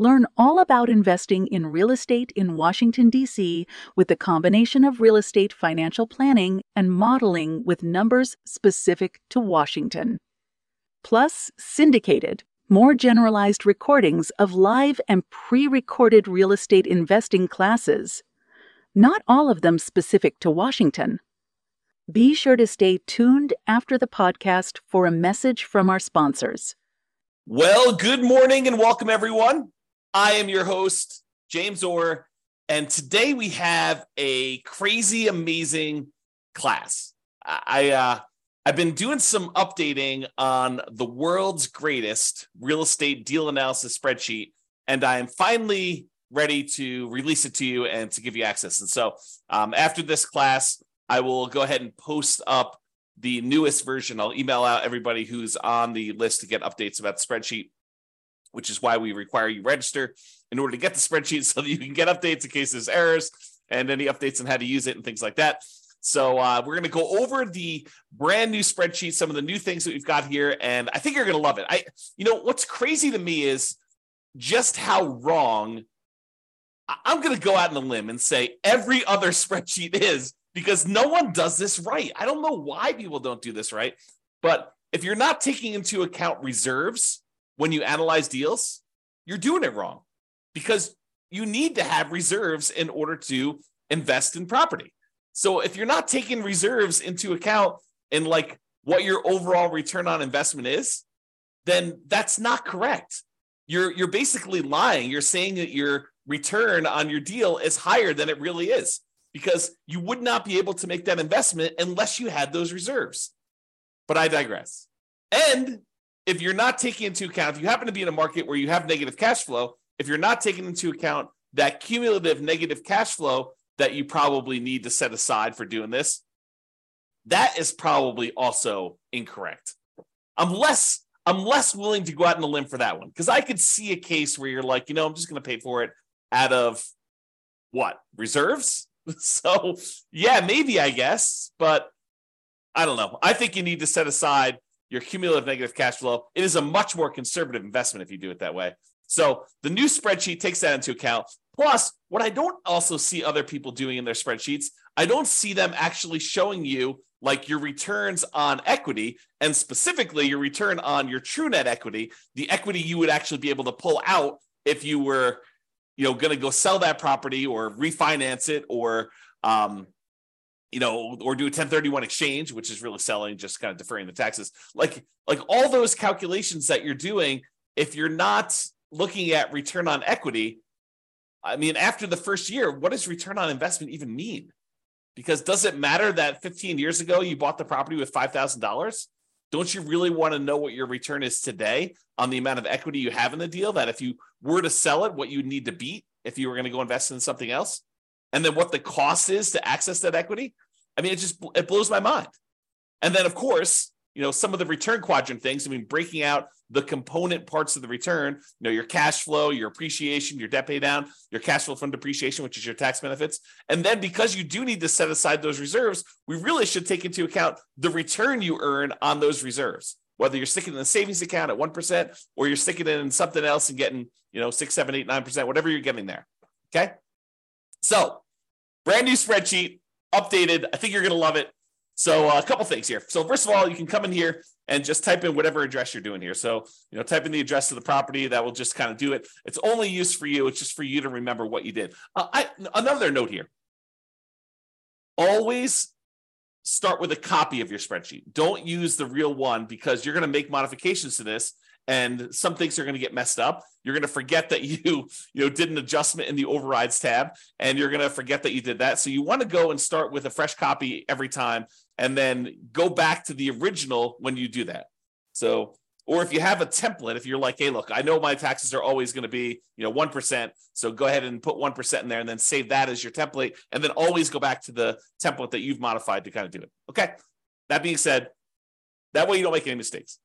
Learn all about investing in real estate in Washington, D.C. with the combination of real estate financial planning and modeling with numbers specific to Washington. Plus, syndicated, more generalized recordings of live and pre recorded real estate investing classes, not all of them specific to Washington. Be sure to stay tuned after the podcast for a message from our sponsors. Well, good morning and welcome, everyone. I am your host, James Orr, and today we have a crazy, amazing class. I uh, I've been doing some updating on the world's greatest real estate deal analysis spreadsheet, and I am finally ready to release it to you and to give you access. And so, um, after this class, I will go ahead and post up the newest version. I'll email out everybody who's on the list to get updates about the spreadsheet which is why we require you register in order to get the spreadsheet so that you can get updates in case there's errors and any updates on how to use it and things like that. So uh, we're going to go over the brand new spreadsheet, some of the new things that we've got here, and I think you're going to love it. I, you know, what's crazy to me is just how wrong. I'm going to go out on a limb and say every other spreadsheet is because no one does this right. I don't know why people don't do this right, but if you're not taking into account reserves, when you analyze deals, you're doing it wrong because you need to have reserves in order to invest in property. So if you're not taking reserves into account in like what your overall return on investment is, then that's not correct. You're you're basically lying. You're saying that your return on your deal is higher than it really is because you would not be able to make that investment unless you had those reserves. But I digress. And if you're not taking into account, if you happen to be in a market where you have negative cash flow, if you're not taking into account that cumulative negative cash flow that you probably need to set aside for doing this, that is probably also incorrect. I'm less I'm less willing to go out on a limb for that one because I could see a case where you're like, you know, I'm just going to pay for it out of what reserves. So yeah, maybe I guess, but I don't know. I think you need to set aside your cumulative negative cash flow. It is a much more conservative investment if you do it that way. So the new spreadsheet takes that into account. Plus, what I don't also see other people doing in their spreadsheets, I don't see them actually showing you like your returns on equity and specifically your return on your true net equity, the equity you would actually be able to pull out if you were, you know, going to go sell that property or refinance it or um, you know, or do a 1031 exchange, which is really selling, just kind of deferring the taxes. Like, like all those calculations that you're doing, if you're not looking at return on equity, I mean, after the first year, what does return on investment even mean? Because does it matter that 15 years ago you bought the property with $5,000? Don't you really want to know what your return is today on the amount of equity you have in the deal? That if you were to sell it, what you'd need to beat if you were going to go invest in something else? And then what the cost is to access that equity. I mean, it just it blows my mind. And then, of course, you know, some of the return quadrant things. I mean, breaking out the component parts of the return. You know, your cash flow, your appreciation, your debt pay down, your cash flow from depreciation, which is your tax benefits. And then, because you do need to set aside those reserves, we really should take into account the return you earn on those reserves. Whether you're sticking in a savings account at one percent or you're sticking it in something else and getting, you know, six, seven, eight, nine percent, whatever you're getting there. Okay. So, brand new spreadsheet, updated. I think you're going to love it. So, uh, a couple things here. So, first of all, you can come in here and just type in whatever address you're doing here. So, you know, type in the address of the property. That will just kind of do it. It's only used for you. It's just for you to remember what you did. Uh, I, another note here. Always start with a copy of your spreadsheet. Don't use the real one because you're going to make modifications to this and some things are going to get messed up. You're going to forget that you, you know, did an adjustment in the overrides tab, and you're going to forget that you did that. So you want to go and start with a fresh copy every time, and then go back to the original when you do that. So Or if you have a template, if you're like, hey, look, I know my taxes are always going to be, you know, 1%. So go ahead and put 1% in there and then save that as your template. And then always go back to the template that you've modified to kind of do it. Okay. That being said, that way you don't make any mistakes.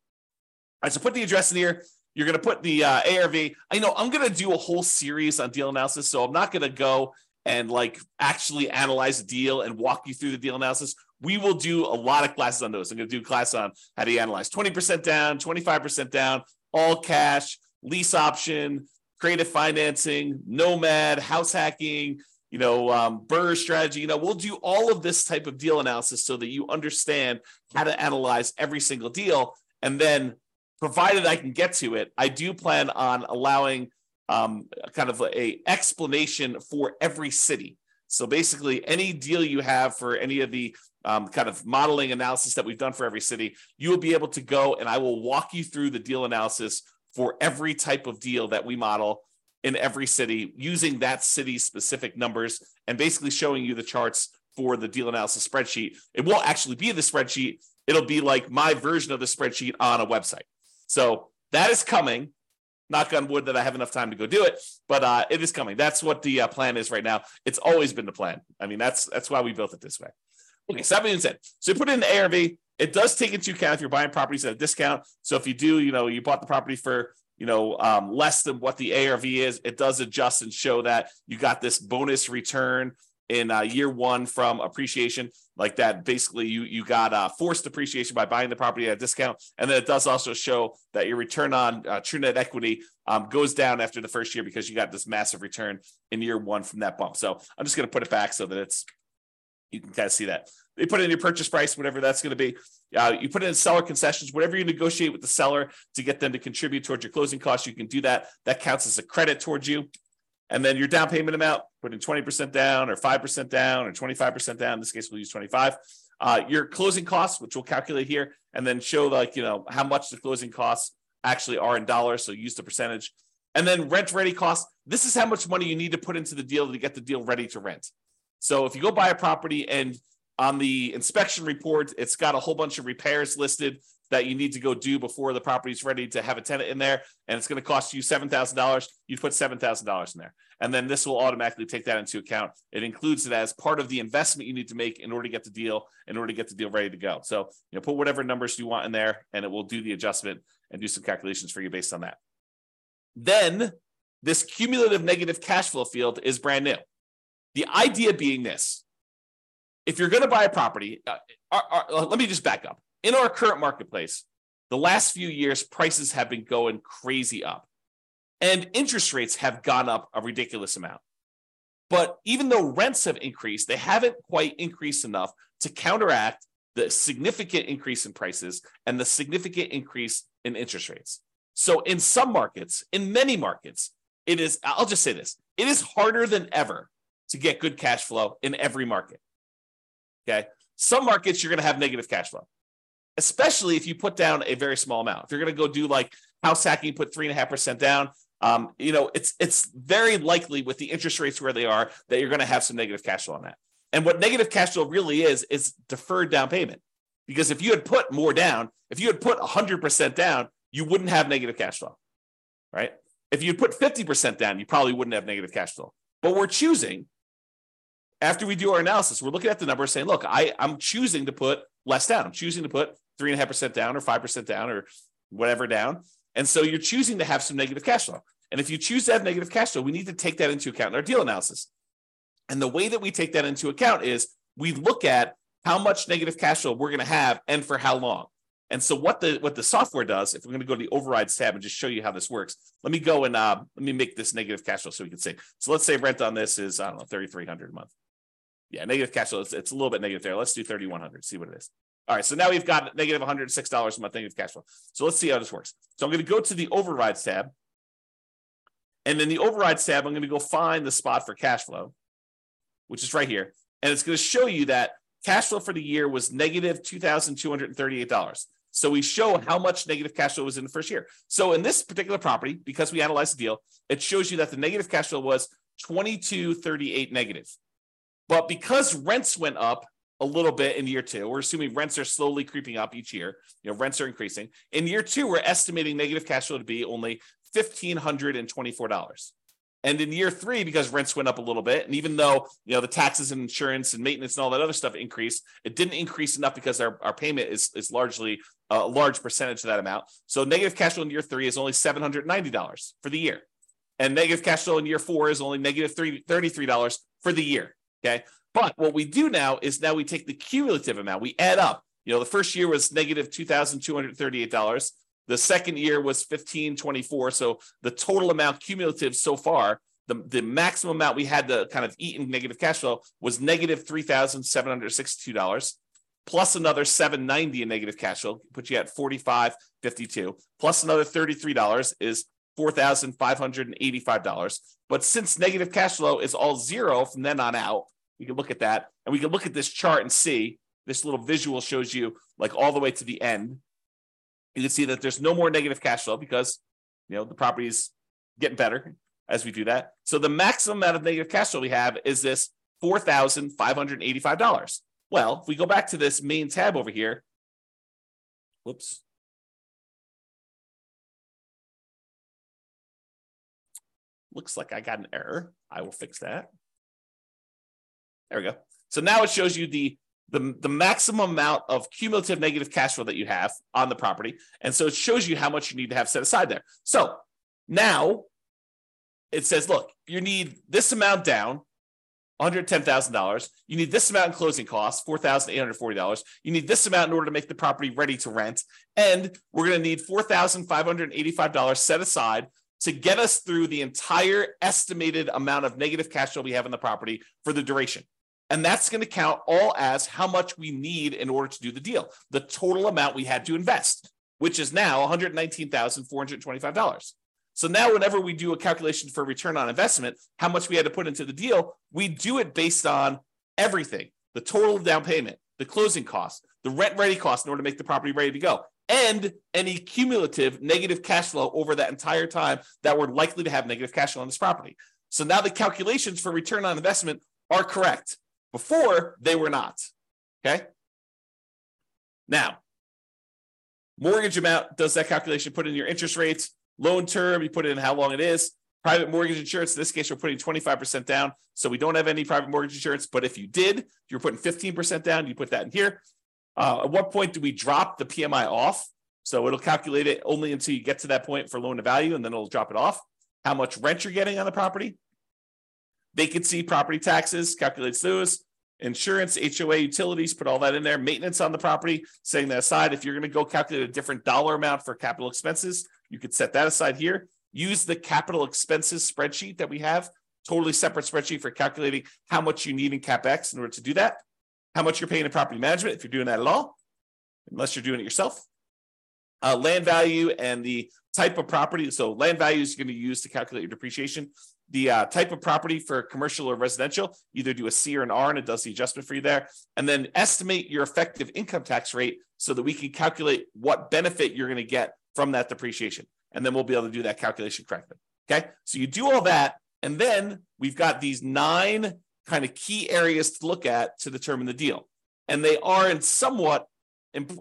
All right. So put the address in here. You're going to put the uh, ARV. I know I'm going to do a whole series on deal analysis. So I'm not going to go and like actually analyze a deal and walk you through the deal analysis. We will do a lot of classes on those. I'm going to do a class on how to analyze 20% down, 25% down, all cash, lease option, creative financing, nomad, house hacking, you know, um, BRRRR strategy. You know, we'll do all of this type of deal analysis so that you understand how to analyze every single deal. And then, provided I can get to it, I do plan on allowing um, kind of a explanation for every city. So basically, any deal you have for any of the um, kind of modeling analysis that we've done for every city, you will be able to go and I will walk you through the deal analysis for every type of deal that we model in every city using that city's specific numbers and basically showing you the charts for the deal analysis spreadsheet. It won't actually be the spreadsheet. It'll be like my version of the spreadsheet on a website. So that is coming knock on wood that I have enough time to go do it, but uh, it is coming. That's what the uh, plan is right now. It's always been the plan. I mean, that's that's why we built it this way. Okay, that being said, so you put in the ARV. It does take into account if you're buying properties at a discount. So if you do, you know, you bought the property for you know um, less than what the ARV is, it does adjust and show that you got this bonus return in uh, year one from appreciation like that basically you you got uh, forced appreciation by buying the property at a discount. And then it does also show that your return on uh, true net equity um, goes down after the first year because you got this massive return in year one from that bump. So i'm just going to put it back so that it's you can kind of see that. They put in your purchase price whatever that's going to be. Uh, you put in seller concessions whatever you negotiate with the seller to get them to contribute towards your closing costs you can do that. That counts as a credit towards you and then your down payment amount, put in 20% down or 5% down or 25% down. In this case, we'll use 25. Uh, your closing costs, which we'll calculate here, and then show like, you know, how much the closing costs actually are in dollars. So use the percentage. And then rent ready costs. This is how much money you need to put into the deal to get the deal ready to rent. So if you go buy a property and on the inspection report, it's got a whole bunch of repairs listed that you need to go do before the property is ready to have a tenant in there, and it's going to cost you seven thousand dollars. You put seven thousand dollars in there, and then this will automatically take that into account. It includes it as part of the investment you need to make in order to get the deal, in order to get the deal ready to go. So you know, put whatever numbers you want in there, and it will do the adjustment and do some calculations for you based on that. Then this cumulative negative cash flow field is brand new. The idea being this: if you're going to buy a property, uh, uh, let me just back up in our current marketplace, the last few years, prices have been going crazy up and interest rates have gone up a ridiculous amount. But even though rents have increased, they haven't quite increased enough to counteract the significant increase in prices and the significant increase in interest rates. So, in some markets, in many markets, it is, I'll just say this it is harder than ever to get good cash flow in every market. Okay. Some markets, you're going to have negative cash flow especially if you put down a very small amount. If you're going to go do like house hacking, put three and a half percent down. Um, you know, it's it's very likely with the interest rates where they are that you're going to have some negative cash flow on that. And what negative cash flow really is is deferred down payment. Because if you had put more down, if you had put 100% down, you wouldn't have negative cash flow, right? If you put 50% down, you probably wouldn't have negative cash flow. But we're choosing, after we do our analysis, we're looking at the number saying, look, I, I'm choosing to put less down. I'm choosing to put three and a half percent down or five percent down or whatever down. And so you're choosing to have some negative cash flow. And if you choose to have negative cash flow, we need to take that into account in our deal analysis. And the way that we take that into account is we look at how much negative cash flow we're going to have and for how long. And so what the what the software does, if we're going to go to the overrides tab and just show you how this works, let me go and uh, let me make this negative cash flow so we can see. So let's say rent on this is I don't know thirty three hundred a month. Yeah, negative cash flow. It's, it's a little bit negative there. Let's do thirty one hundred. See what it is. All right, so now we've got negative $106 a month negative cash flow. So let's see how this works. So I'm going to go to the overrides tab. And then the overrides tab, I'm going to go find the spot for cash flow, which is right here. And it's going to show you that cash flow for the year was negative $2,238. So we show how much negative cash flow was in the first year. So in this particular property, because we analyzed the deal, it shows you that the negative cash flow was 2238 negative. But because rents went up a little bit in year two. We're assuming rents are slowly creeping up each year. You know, rents are increasing. In year two, we're estimating negative cash flow to be only fifteen hundred and twenty-four dollars. And in year three, because rents went up a little bit, and even though you know the taxes and insurance and maintenance and all that other stuff increased, it didn't increase enough because our, our payment is, is largely a large percentage of that amount. So negative cash flow in year three is only $790 for the year. And negative cash flow in year four is only negative $33 for the year. Okay. But what we do now is now we take the cumulative amount, we add up. You know, the first year was negative $2,238. The second year was 1524. So the total amount cumulative so far, the, the maximum amount we had to kind of eat in negative cash flow was negative $3,762 plus another 790 in negative cash flow, put you at 4552, plus another $33 is $4,585. But since negative cash flow is all zero from then on out, we can look at that and we can look at this chart and see this little visual shows you like all the way to the end you can see that there's no more negative cash flow because you know the property is getting better as we do that. So the maximum amount of negative cash flow we have is this four thousand five hundred eighty-five dollars. Well, if we go back to this main tab over here, whoops. Looks like I got an error. I will fix that. There we go. So now it shows you the the, the maximum amount of cumulative negative cash flow that you have on the property. And so it shows you how much you need to have set aside there. So now it says, look, you need this amount down, $110,000. You need this amount in closing costs, $4,840. You need this amount in order to make the property ready to rent. And we're going to need $4,585 set aside to get us through the entire estimated amount of negative cash flow we have in the property for the duration. And that's going to count all as how much we need in order to do the deal, the total amount we had to invest, which is now $119,425. So now, whenever we do a calculation for return on investment, how much we had to put into the deal, we do it based on everything the total down payment, the closing costs, the rent ready cost in order to make the property ready to go, and any cumulative negative cash flow over that entire time that we're likely to have negative cash flow on this property. So now the calculations for return on investment are correct. Before, they were not. Okay. Now, mortgage amount does that calculation, put in your interest rates, loan term, you put in how long it is. Private mortgage insurance, in this case, we're putting 25% down. So we don't have any private mortgage insurance. But if you did, you're putting 15% down, you put that in here. Uh, at what point do we drop the PMI off? So it'll calculate it only until you get to that point for loan to value, and then it'll drop it off. How much rent you're getting on the property, Vacancy, property taxes, calculates those. Insurance, HOA, utilities, put all that in there. Maintenance on the property, setting that aside. If you're going to go calculate a different dollar amount for capital expenses, you could set that aside here. Use the capital expenses spreadsheet that we have, totally separate spreadsheet for calculating how much you need in CapEx in order to do that. How much you're paying in property management, if you're doing that at all, unless you're doing it yourself. Uh, land value and the type of property. So land value is going to be used to calculate your depreciation the uh, type of property for commercial or residential, either do a C or an R and it does the adjustment for you there. And then estimate your effective income tax rate so that we can calculate what benefit you're going to get from that depreciation. And then we'll be able to do that calculation correctly. Okay. So you do all that. And then we've got these nine kind of key areas to look at to determine the deal. And they are in somewhat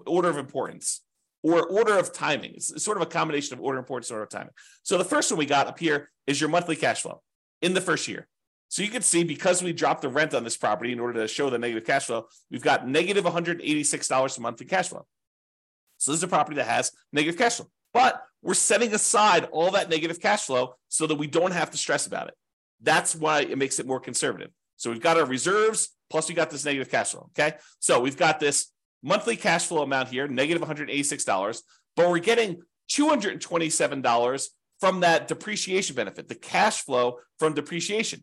order of importance or order of timing. It's sort of a combination of order of importance and order of timing. So the first one we got up here is your monthly cash flow in the first year. So you can see because we dropped the rent on this property in order to show the negative cash flow, we've got negative $186 a month in cash flow. So this is a property that has negative cash flow, but we're setting aside all that negative cash flow so that we don't have to stress about it. That's why it makes it more conservative. So we've got our reserves, plus we got this negative cash flow. Okay. So we've got this monthly cash flow amount here, negative $186, but we're getting $227 from that depreciation benefit, the cash flow from depreciation,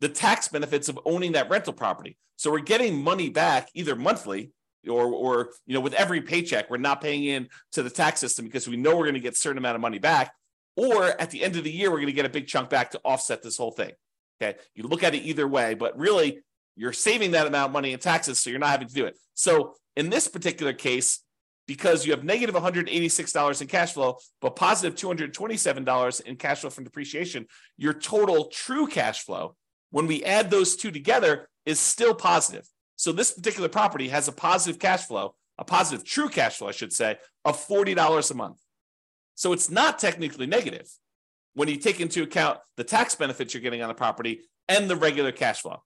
the tax benefits of owning that rental property. So we're getting money back either monthly or, or you know, with every paycheck, we're not paying in to the tax system because we know we're going to get a certain amount of money back. Or at the end of the year, we're going to get a big chunk back to offset this whole thing. Okay. You look at it either way, but really you're saving that amount of money in taxes, so you're not having to do it. So in this particular case, because you have negative $186 in cash flow, but positive $227 in cash flow from depreciation, your total true cash flow, when we add those two together, is still positive. So this particular property has a positive cash flow, a positive true cash flow, I should say, of $40 a month. So it's not technically negative when you take into account the tax benefits you're getting on the property and the regular cash flow.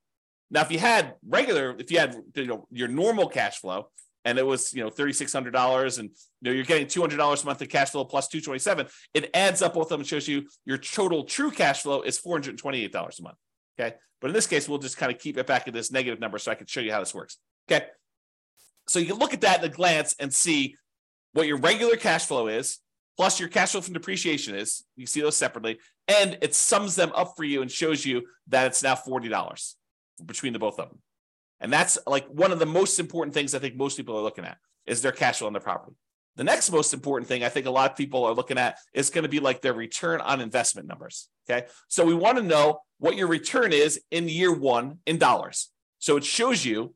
Now, if you had regular, if you had you know, your normal cash flow, and it was you know thirty six hundred dollars, and you know you're getting two hundred dollars a month of cash flow plus two twenty seven. It adds up both of them and shows you your total true cash flow is four hundred twenty eight dollars a month. Okay, but in this case, we'll just kind of keep it back at this negative number so I can show you how this works. Okay, so you can look at that at a glance and see what your regular cash flow is plus your cash flow from depreciation is. You see those separately, and it sums them up for you and shows you that it's now forty dollars between the both of them. And that's like one of the most important things I think most people are looking at is their cash flow on their property. The next most important thing I think a lot of people are looking at is going to be like their return on investment numbers. Okay. So we want to know what your return is in year one in dollars. So it shows you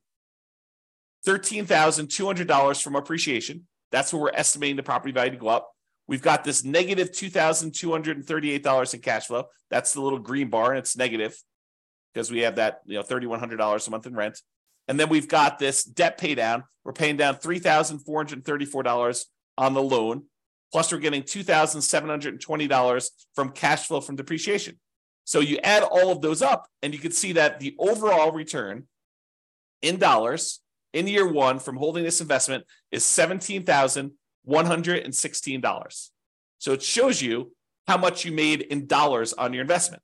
$13,200 from appreciation. That's what we're estimating the property value to go up. We've got this negative $2,238 in cash flow. That's the little green bar, and it's negative because we have that you know $3,100 a month in rent. And then we've got this debt pay down. We're paying down $3,434 on the loan. Plus, we're getting $2,720 from cash flow from depreciation. So you add all of those up, and you can see that the overall return in dollars in year one from holding this investment is $17,116. So it shows you how much you made in dollars on your investment.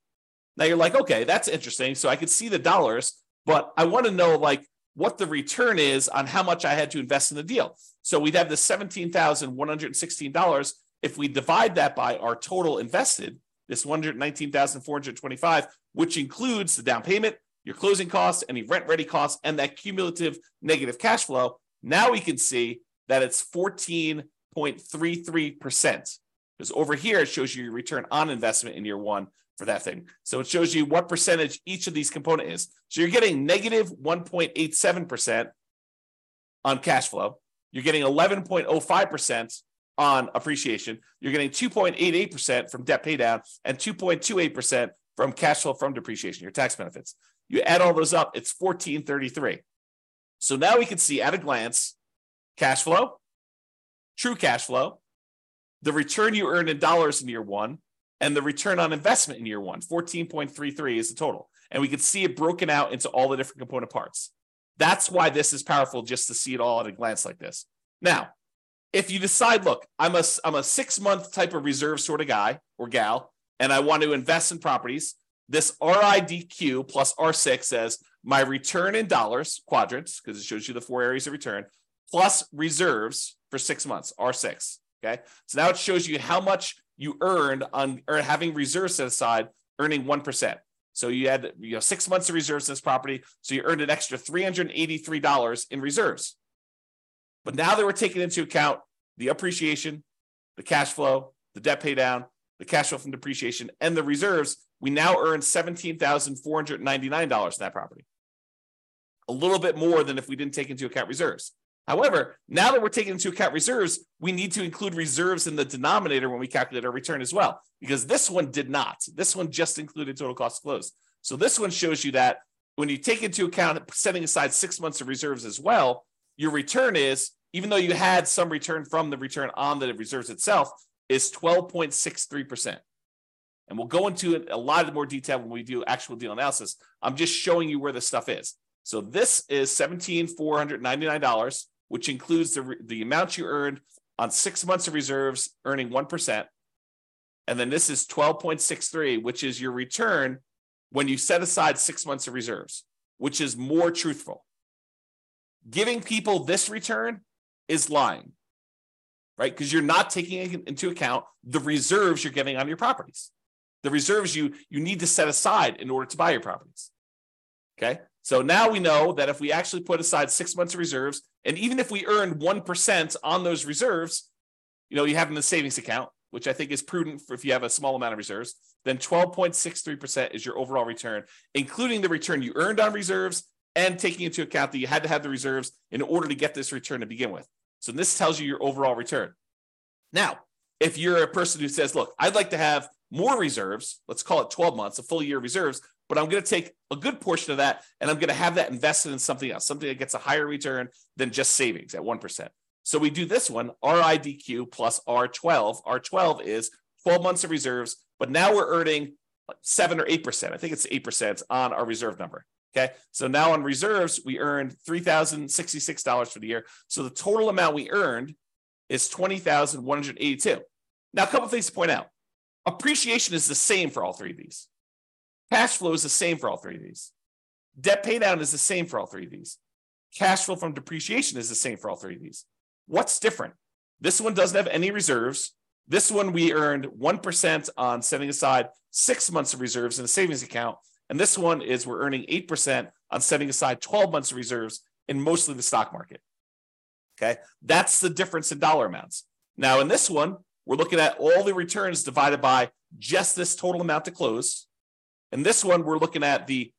Now you're like, okay, that's interesting. So I could see the dollars, but I want to know like what the return is on how much I had to invest in the deal. So we'd have the $17,116. If we divide that by our total invested, this 119,425, which includes the down payment, your closing costs, any rent ready costs, and that cumulative negative cash flow, now we can see that it's 14.33%. Because over here, it shows you your return on investment in year one for that thing. So it shows you what percentage each of these component is. So you're getting negative 1.87% on cash flow. You're getting 11.05% on appreciation. You're getting 2.88% from debt paydown and 2.28% from cash flow from depreciation, your tax benefits. You add all those up, it's 1433. So now we can see at a glance cash flow, true cash flow, the return you earn in dollars in year one, and the return on investment in year one, 14.33 is the total. And we can see it broken out into all the different component parts. That's why this is powerful just to see it all at a glance like this. Now, if you decide, look, I'm a, I'm a six month type of reserve sort of guy or gal, and I want to invest in properties, this RIDQ plus R6 says my return in dollars, quadrants, because it shows you the four areas of return, plus reserves for six months, R6. Okay. So now it shows you how much you earned on or having reserves set aside, earning 1%. So you had you know six months of reserves in this property. So you earned an extra $383 in reserves. But now that we're taking into account the appreciation, the cash flow, the debt pay down, the cash flow from depreciation, and the reserves, we now earn $17,499 in that property. A little bit more than if we didn't take into account reserves. However, now that we're taking into account reserves, we need to include reserves in the denominator when we calculate our return as well, because this one did not. This one just included total cost of close. So this one shows you that when you take into account setting aside six months of reserves as well, your return is, even though you had some return from the return on the reserves itself, is 12.63%. And we'll go into it a lot more detail when we do actual deal analysis. I'm just showing you where this stuff is. So this is $17,499 which includes the, the amount you earned on six months of reserves, earning 1%. And then this is 12.63, which is your return when you set aside six months of reserves, which is more truthful. Giving people this return is lying, right? Because you're not taking into account the reserves you're getting on your properties, the reserves you, you need to set aside in order to buy your properties. Okay. So now we know that if we actually put aside six months of reserves, and even if we earn 1% on those reserves, you know, you have in the savings account, which I think is prudent for if you have a small amount of reserves, then 12.63% is your overall return, including the return you earned on reserves and taking into account that you had to have the reserves in order to get this return to begin with. So this tells you your overall return. Now, if you're a person who says, look, I'd like to have more reserves, let's call it 12 months, a full year reserves, but I'm going to take a good portion of that and I'm going to have that invested in something else, something that gets a higher return than just savings at 1%. So we do this one, RIDQ plus R12. R12 is 12 months of reserves, but now we're earning seven or 8%. I think it's 8% on our reserve number. Okay. So now on reserves, we earned $3,066 for the year. So the total amount we earned is 20,182. Now, a couple things to point out. Appreciation is the same for all three of these. Cash flow is the same for all three of these. Debt paydown is the same for all three of these. Cash flow from depreciation is the same for all three of these. What's different? This one doesn't have any reserves. This one we earned 1% on setting aside six months of reserves in a savings account. And this one is we're earning 8% on setting aside 12 months of reserves in mostly the stock market. Okay. That's the difference in dollar amounts. Now, in this one, we're looking at all the returns divided by just this total amount to close. In this one, we're looking at the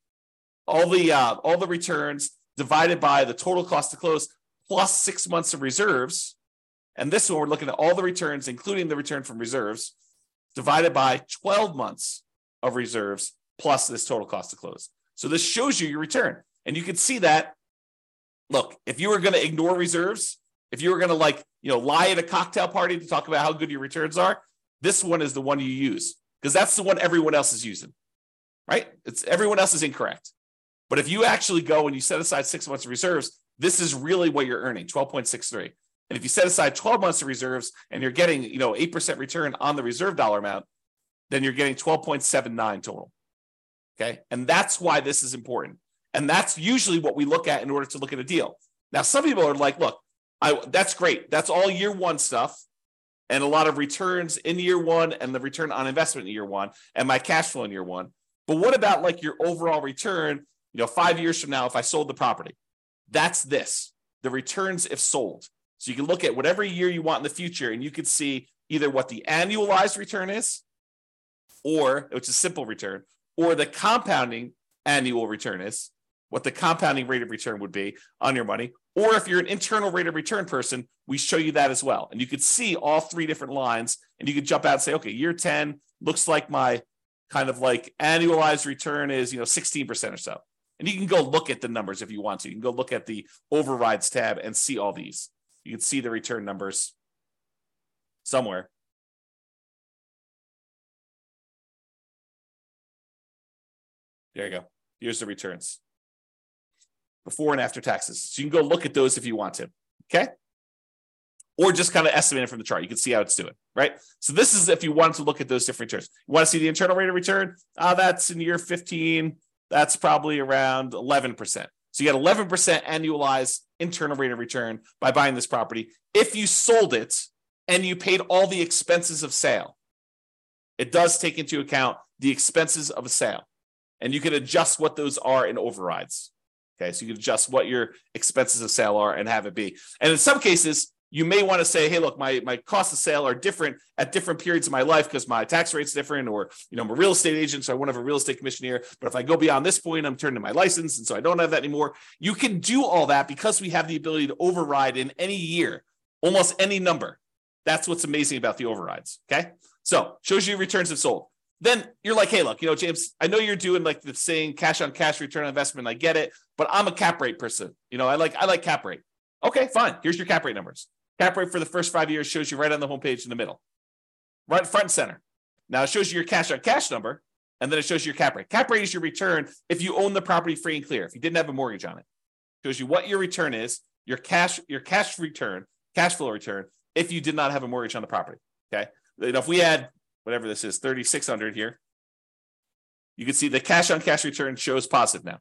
all the uh, all the returns divided by the total cost to close plus six months of reserves. And this one, we're looking at all the returns, including the return from reserves, divided by 12 months of reserves plus this total cost to close. So this shows you your return. And you can see that. Look, if you were going to ignore reserves, if you were going to like, you know, lie at a cocktail party to talk about how good your returns are, this one is the one you use because that's the one everyone else is using, right? It's everyone else is incorrect. But if you actually go and you set aside six months of reserves, this is really what you're earning 12.63. And if you set aside 12 months of reserves and you're getting, you know, 8% return on the reserve dollar amount, then you're getting 12.79 total. Okay. And that's why this is important. And that's usually what we look at in order to look at a deal. Now, some people are like, look, I, that's great. That's all year one stuff and a lot of returns in year one and the return on investment in year one and my cash flow in year one. But what about like your overall return, you know, five years from now, if I sold the property? That's this the returns if sold. So you can look at whatever year you want in the future and you can see either what the annualized return is, or which is simple return, or the compounding annual return is, what the compounding rate of return would be on your money. Or if you're an internal rate of return person, we show you that as well. And you could see all three different lines and you could jump out and say, okay, year 10 looks like my kind of like annualized return is, you know, 16% or so. And you can go look at the numbers if you want to. You can go look at the overrides tab and see all these. You can see the return numbers somewhere. There you go. Here's the returns before and after taxes. So you can go look at those if you want to. Okay. Or just kind of estimate it from the chart. You can see how it's doing, right? So this is if you want to look at those different returns. You want to see the internal rate of return? Uh, that's in year 15. That's probably around 11%. So you get 11% annualized internal rate of return by buying this property. If you sold it and you paid all the expenses of sale, it does take into account the expenses of a sale and you can adjust what those are in overrides. Okay, so you can adjust what your expenses of sale are and have it be. And in some cases, you may want to say, hey, look, my, my costs of sale are different at different periods of my life because my tax rate's different, or you know, I'm a real estate agent, so I want to have a real estate commission here. But if I go beyond this point, I'm turning my license, and so I don't have that anymore. You can do all that because we have the ability to override in any year, almost any number. That's what's amazing about the overrides. Okay. So shows you returns have sold then you're like, hey, look, you know, James, I know you're doing like the saying cash on cash return on investment. I get it, but I'm a cap rate person. You know, I like I like cap rate. Okay, fine. Here's your cap rate numbers. Cap rate for the first five years shows you right on the homepage in the middle, right front center. Now it shows you your cash on cash number, and then it shows you your cap rate. Cap rate is your return if you own the property free and clear. If you didn't have a mortgage on it, it shows you what your return is, your cash, your cash return, cash flow return, if you did not have a mortgage on the property. Okay. You know, if we had whatever this is, 3,600 here. You can see the cash on cash return shows positive now.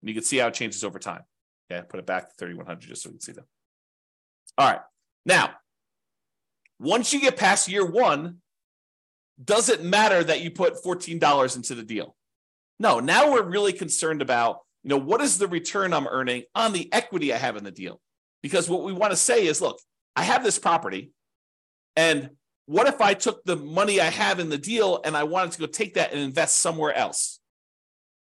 And you can see how it changes over time. Okay, put it back to 3,100 just so we can see that. All right. Now, once you get past year one, does it matter that you put $14 into the deal? No, now we're really concerned about, you know, what is the return I'm earning on the equity I have in the deal? Because what we want to say is, look, I have this property and what if I took the money I have in the deal and I wanted to go take that and invest somewhere else?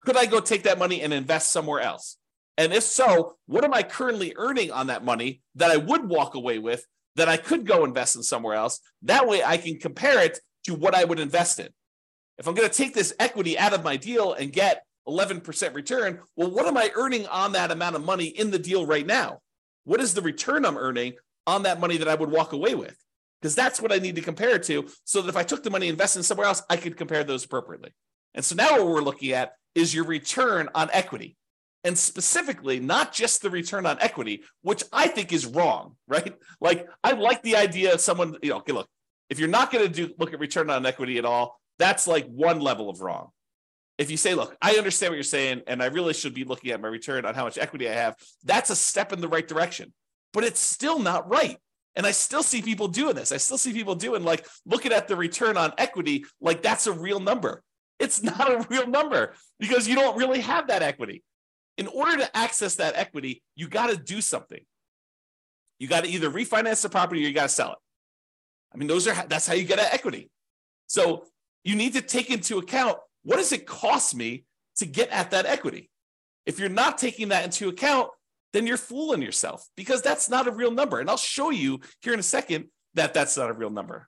Could I go take that money and invest somewhere else? And if so, what am I currently earning on that money that I would walk away with that I could go invest in somewhere else? That way I can compare it to what I would invest in. If I'm going to take this equity out of my deal and get 11% return, well, what am I earning on that amount of money in the deal right now? What is the return I'm earning on that money that I would walk away with? Because that's what I need to compare it to so that if I took the money invested in somewhere else, I could compare those appropriately. And so now what we're looking at is your return on equity. And specifically, not just the return on equity, which I think is wrong, right? Like, I like the idea of someone, you know, okay, look, if you're not going to do look at return on equity at all, that's like one level of wrong. If you say, look, I understand what you're saying, and I really should be looking at my return on how much equity I have, that's a step in the right direction. But it's still not right. And I still see people doing this. I still see people doing like looking at the return on equity like that's a real number. It's not a real number because you don't really have that equity. In order to access that equity, you got to do something. You got to either refinance the property or you got to sell it. I mean, those are that's how you get at equity. So you need to take into account what does it cost me to get at that equity. If you're not taking that into account, then you're fooling yourself because that's not a real number. And I'll show you here in a second that that's not a real number.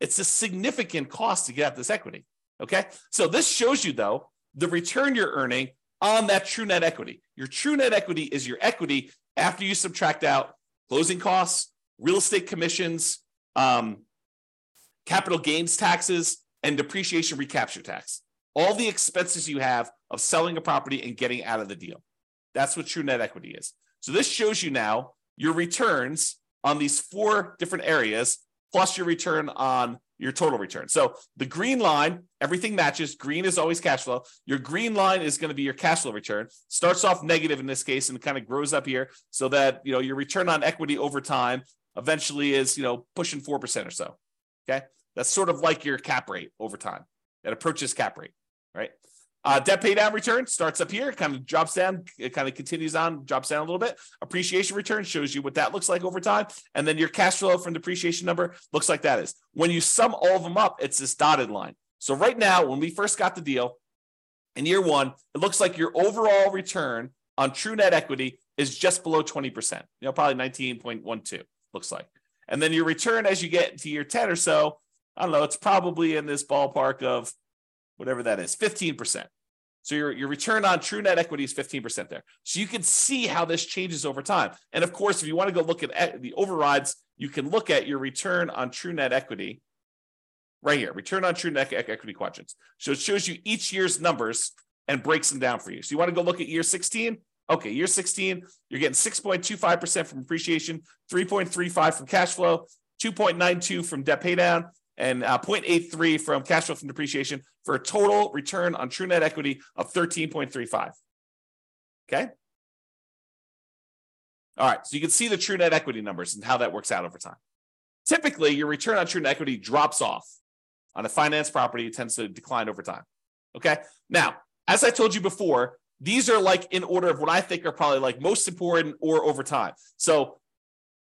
It's a significant cost to get at this equity. Okay. So this shows you, though, the return you're earning on that true net equity. Your true net equity is your equity after you subtract out closing costs, real estate commissions, um, capital gains taxes, and depreciation recapture tax. All the expenses you have of selling a property and getting out of the deal. That's what true net equity is. So this shows you now your returns on these four different areas, plus your return on your total return. So the green line, everything matches. Green is always cash flow. Your green line is going to be your cash flow return. Starts off negative in this case and kind of grows up here so that you know your return on equity over time eventually is you know pushing 4% or so. Okay. That's sort of like your cap rate over time. That approaches cap rate, right? Uh, debt pay down return starts up here, kind of drops down, it kind of continues on, drops down a little bit. Appreciation return shows you what that looks like over time. And then your cash flow from depreciation number looks like that is. When you sum all of them up, it's this dotted line. So right now, when we first got the deal in year one, it looks like your overall return on true net equity is just below 20%, you know, probably 19.12 looks like. And then your return as you get to year 10 or so, I don't know, it's probably in this ballpark of whatever that is, 15%. So your, your return on true net equity is 15% there. So you can see how this changes over time. And of course, if you want to go look at the overrides, you can look at your return on true net equity right here, return on true net equity quadrants. So it shows you each year's numbers and breaks them down for you. So you want to go look at year 16? Okay, year 16, you're getting 6.25% from appreciation, 3.35 from cash flow, 2.92 from debt paydown, and uh, 0.83 from cash flow from depreciation for a total return on true net equity of 13.35. Okay. All right. So you can see the true net equity numbers and how that works out over time. Typically, your return on true net equity drops off on a finance property. It tends to decline over time. Okay. Now, as I told you before, these are like in order of what I think are probably like most important or over time. So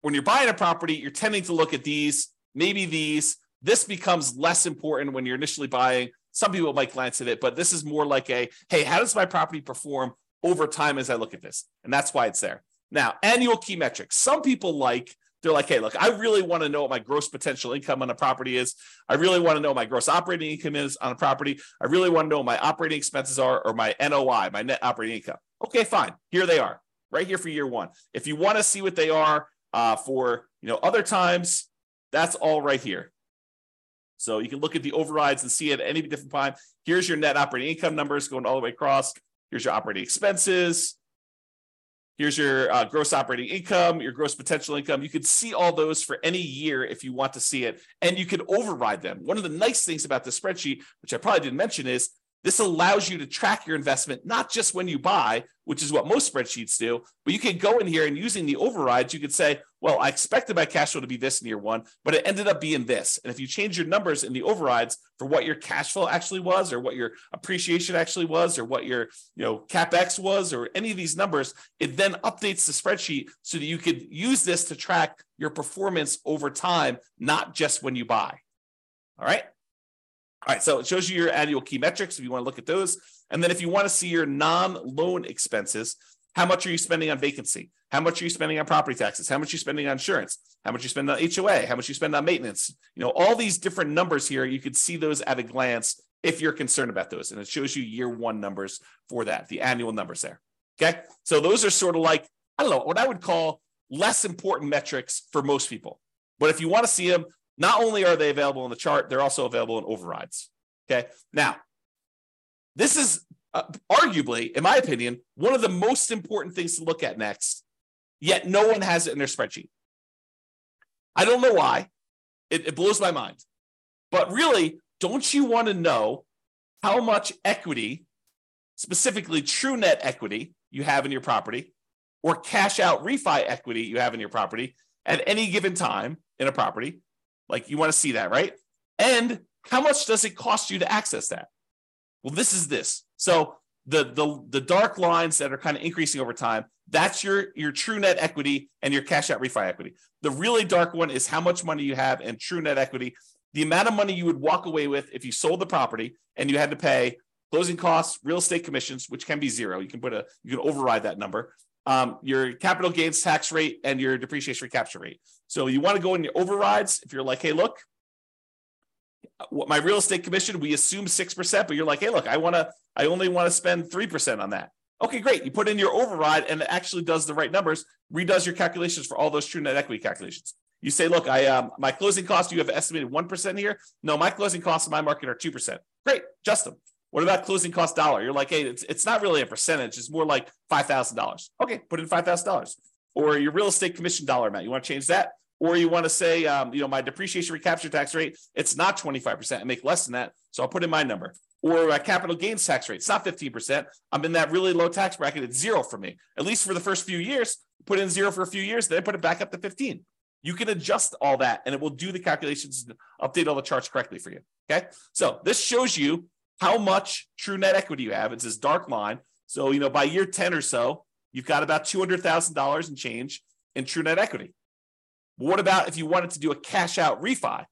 when you're buying a property, you're tending to look at these, maybe these, this becomes less important when you're initially buying. Some people might glance at it, but this is more like a hey, how does my property perform over time as I look at this? And that's why it's there. Now, annual key metrics. Some people like, they're like, hey, look, I really want to know what my gross potential income on a property is. I really want to know what my gross operating income is on a property. I really want to know what my operating expenses are or my NOI, my net operating income. Okay, fine. Here they are, right here for year one. If you want to see what they are uh, for you know other times, that's all right here. So you can look at the overrides and see at any different time. Here's your net operating income numbers going all the way across. Here's your operating expenses. Here's your uh, gross operating income, your gross potential income. You can see all those for any year if you want to see it, and you can override them. One of the nice things about the spreadsheet, which I probably didn't mention, is this allows you to track your investment, not just when you buy, which is what most spreadsheets do, but you can go in here and using the overrides, you could say, well, I expected my cash flow to be this in year one, but it ended up being this. And if you change your numbers in the overrides for what your cash flow actually was, or what your appreciation actually was, or what your you know capex was, or any of these numbers, it then updates the spreadsheet so that you could use this to track your performance over time, not just when you buy. All right. All right, so it shows you your annual key metrics if you want to look at those. And then if you want to see your non-loan expenses, how much are you spending on vacancy? How much are you spending on property taxes? How much are you spending on insurance? How much you spend on HOA? How much you spend on maintenance? You know, all these different numbers here, you could see those at a glance if you're concerned about those. And it shows you year one numbers for that, the annual numbers there. Okay. So those are sort of like, I don't know, what I would call less important metrics for most people. But if you want to see them, not only are they available in the chart, they're also available in overrides. Okay. Now, this is uh, arguably, in my opinion, one of the most important things to look at next, yet no one has it in their spreadsheet. I don't know why. It, it blows my mind. But really, don't you want to know how much equity, specifically true net equity, you have in your property, or cash out refi equity you have in your property at any given time in a property? Like you want to see that, right? And how much does it cost you to access that? Well, this is this. So the the the dark lines that are kind of increasing over time, that's your your true net equity and your cash out refi equity. The really dark one is how much money you have in true net equity, the amount of money you would walk away with if you sold the property and you had to pay closing costs, real estate commissions, which can be zero. You can put a you can override that number. Um, your capital gains tax rate and your depreciation recapture rate. So you want to go in your overrides if you're like, hey, look, my real estate commission, we assume 6%, but you're like, hey, look, I want to, I only want to spend 3% on that. Okay, great. You put in your override and it actually does the right numbers, redoes your calculations for all those true net equity calculations. You say, look, I um, my closing costs, you have estimated 1% here. No, my closing costs in my market are 2%. Great, adjust them. What about closing cost dollar? You're like, hey, it's, it's not really a percentage. It's more like $5,000. Okay, put in $5,000. Or your real estate commission dollar amount. You want to change that? Or you want to say, um, you know, my depreciation recapture tax rate, it's not 25% and make less than that. So I'll put in my number. Or my capital gains tax rate, it's not 15%. I'm in that really low tax bracket. It's zero for me, at least for the first few years. Put in zero for a few years, then put it back up to 15. You can adjust all that and it will do the calculations, and update all the charts correctly for you. Okay. So this shows you how much true net equity you have. It's this dark line. So, you know, by year 10 or so, you've got about $200,000 in change in true net equity. What about if you wanted to do a cash out refi?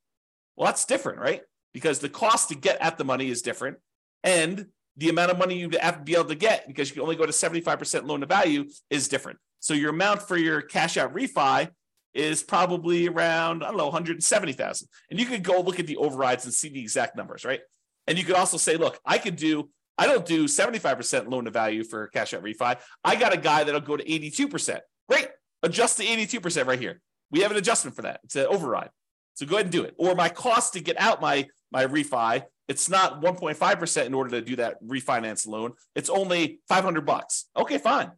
Well, that's different, right? Because the cost to get at the money is different. And the amount of money you have to be able to get because you can only go to 75% loan to value is different. So your amount for your cash out refi is probably around, I don't know, 170,000. And you could go look at the overrides and see the exact numbers, right? And you could also say, look, I could do, I don't do 75% loan to value for cash out refi. I got a guy that'll go to 82%. Great. Adjust to 82% right here. We have an adjustment for that. It's an override. So go ahead and do it. Or my cost to get out my, my refi, it's not 1.5% in order to do that refinance loan. It's only 500 bucks. Okay, fine.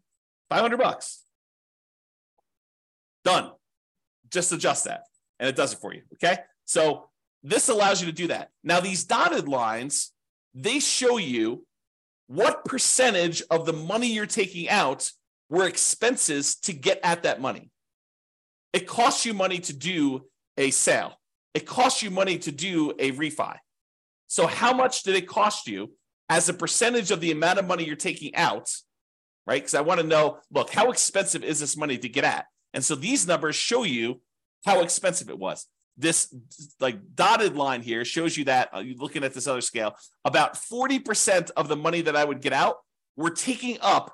500 bucks. Done. Just adjust that and it does it for you. Okay. So this allows you to do that. Now, these dotted lines, they show you what percentage of the money you're taking out were expenses to get at that money. It costs you money to do a sale. It costs you money to do a refi. So, how much did it cost you as a percentage of the amount of money you're taking out? Right? Because I want to know look, how expensive is this money to get at? And so these numbers show you how expensive it was. This like dotted line here shows you that uh, looking at this other scale, about 40% of the money that I would get out were taking up,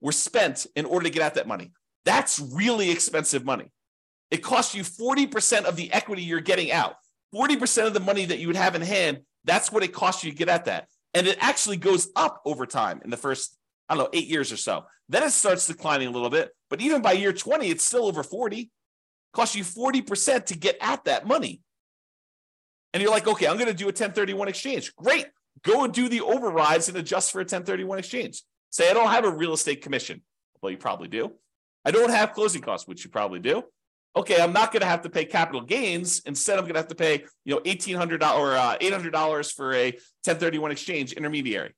were spent in order to get out that money. That's really expensive money. It costs you 40% of the equity you're getting out. 40% of the money that you would have in hand, that's what it costs you to get at that. And it actually goes up over time in the first, I don't know, eight years or so. Then it starts declining a little bit. But even by year 20, it's still over 40. Costs you 40% to get at that money. And you're like, okay, I'm going to do a 1031 exchange. Great. Go and do the overrides and adjust for a 1031 exchange. Say, I don't have a real estate commission. Well, you probably do. I don't have closing costs, which you probably do. Okay, I'm not going to have to pay capital gains. Instead, I'm going to have to pay, you know, $1,800 or uh, $800 for a 1031 exchange intermediary.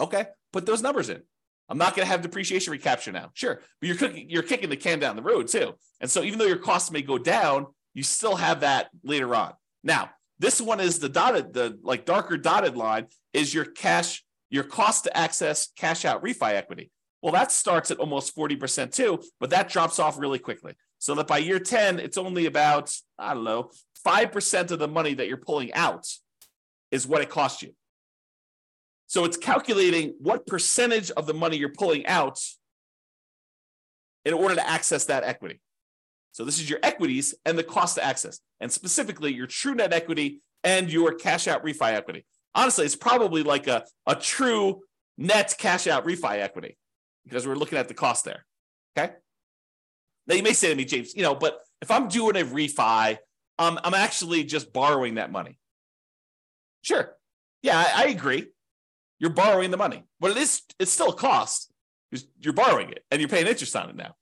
Okay, put those numbers in. I'm not going to have depreciation recapture now. Sure, but you're cooking, you're kicking the can down the road too. And so even though your costs may go down, you still have that later on. Now, this one is the dotted, the like darker dotted line is your cash, your cost to access cash out refi equity. Well, that starts at almost 40% too, but that drops off really quickly. So that by year 10, it's only about, I don't know, 5% of the money that you're pulling out is what it costs you. So it's calculating what percentage of the money you're pulling out in order to access that equity. So this is your equities and the cost to access, and specifically your true net equity and your cash out refi equity. honestly, it's probably like a, a true net cash out refi equity because we're looking at the cost there. Okay. Now you may say to me, James, you know, but if I'm doing a refi, um, I'm actually just borrowing that money. Sure. Yeah, I, I agree. You're borrowing the money, but it is it's still a cost. You're borrowing it and you're paying interest on it now.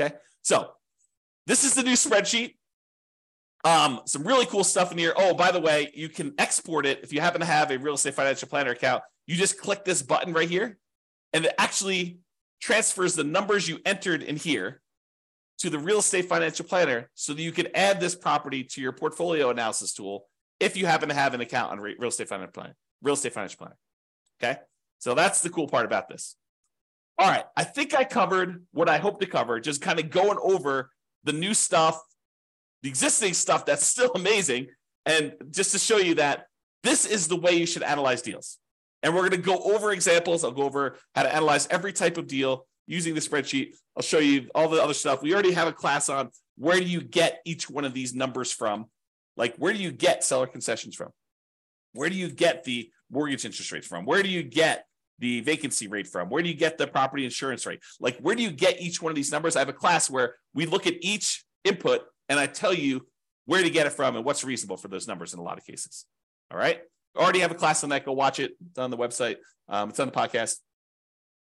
Okay. So this is the new spreadsheet. Um, some really cool stuff in here. Oh, by the way, you can export it if you happen to have a real estate financial planner account. You just click this button right here, and it actually transfers the numbers you entered in here to the real estate financial planner so that you can add this property to your portfolio analysis tool if you happen to have an account on real estate financial planner, real estate financial planner. Okay. So that's the cool part about this. All right. I think I covered what I hope to cover, just kind of going over the new stuff, the existing stuff that's still amazing. And just to show you that this is the way you should analyze deals. And we're going to go over examples. I'll go over how to analyze every type of deal using the spreadsheet. I'll show you all the other stuff. We already have a class on where do you get each one of these numbers from? Like, where do you get seller concessions from? Where do you get the mortgage interest rates from? Where do you get the vacancy rate from? Where do you get the property insurance rate? Like, where do you get each one of these numbers? I have a class where we look at each input and I tell you where to get it from and what's reasonable for those numbers in a lot of cases. All right. already have a class on that. Go watch it. It's on the website. Um, it's on the podcast.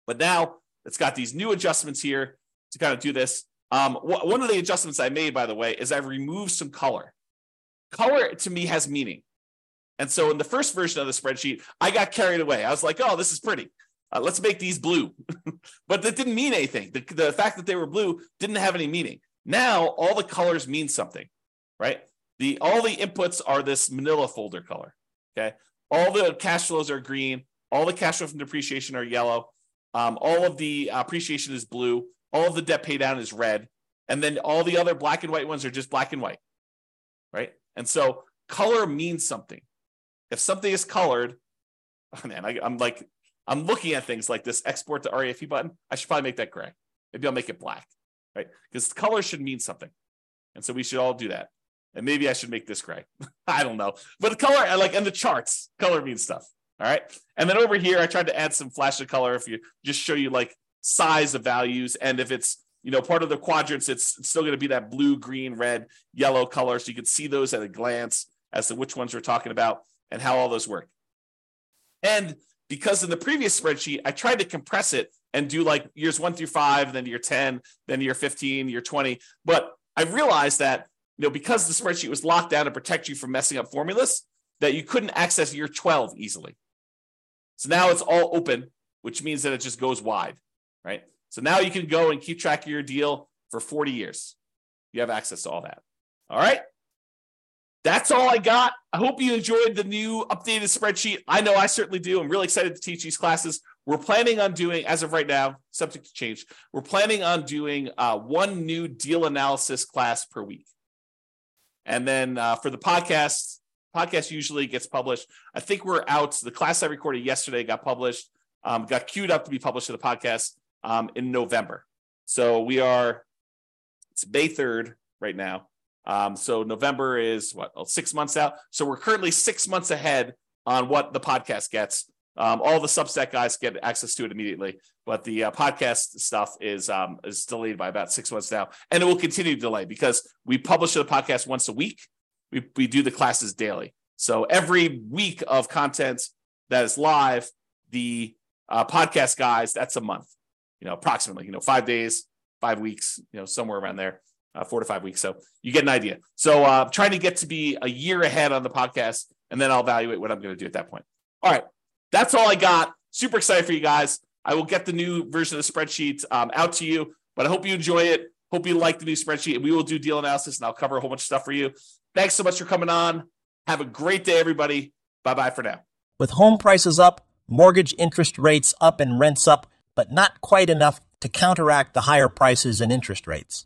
But now it's got these new adjustments here to kind of do this. Um, wh- one of the adjustments I made, by the way, is I've removed some color. Color to me has meaning. And so in the first version of the spreadsheet, I got carried away. I was like, oh, this is pretty. Uh, let's make these blue. but that didn't mean anything. The, the fact that they were blue didn't have any meaning. Now all the colors mean something, right? The all the inputs are this manila folder color. Okay. All the cash flows are green. All the cash flow from depreciation are yellow. Um, all of the appreciation is blue. All of the debt pay down is red. And then all the other black and white ones are just black and white. Right. And so color means something. If something is colored, oh man, I, I'm like, I'm looking at things like this export to REFE button. I should probably make that gray. Maybe I'll make it black, right? Because color should mean something. And so we should all do that. And maybe I should make this gray. I don't know. But the color, like, and the charts, color means stuff. All right. And then over here, I tried to add some flash of color if you just show you like size of values. And if it's, you know, part of the quadrants, it's, it's still going to be that blue, green, red, yellow color. So you can see those at a glance as to which ones we're talking about and how all those work. And because in the previous spreadsheet, I tried to compress it and do like years one through five, then year 10, then year 15, year 20. But I realized that, you know, because the spreadsheet was locked down to protect you from messing up formulas, that you couldn't access year 12 easily. So now it's all open, which means that it just goes wide, right? So now you can go and keep track of your deal for 40 years. You have access to all that. All right. That's all I got. I hope you enjoyed the new updated spreadsheet. I know I certainly do. I'm really excited to teach these classes. We're planning on doing, as of right now, subject to change, we're planning on doing uh, one new deal analysis class per week. And then uh, for the podcast, podcast usually gets published. I think we're out. The class I recorded yesterday got published, um, got queued up to be published to the podcast um, in November. So we are, it's May 3rd right now. Um, so November is what six months out. So we're currently six months ahead on what the podcast gets. Um, all the Substack guys get access to it immediately, but the uh, podcast stuff is um, is delayed by about six months now, and it will continue to delay because we publish the podcast once a week. We we do the classes daily, so every week of content that is live, the uh, podcast guys that's a month, you know, approximately, you know, five days, five weeks, you know, somewhere around there uh, four to five weeks. So you get an idea. So uh, trying to get to be a year ahead on the podcast, and then I'll evaluate what I'm going to do at that point. All right, that's all I got. Super excited for you guys. I will get the new version of the spreadsheet um, out to you, but I hope you enjoy it. Hope you like the new spreadsheet, and we will do deal analysis, and I'll cover a whole bunch of stuff for you. Thanks so much for coming on. Have a great day, everybody. Bye bye for now. With home prices up, mortgage interest rates up, and rents up, but not quite enough to counteract the higher prices and interest rates.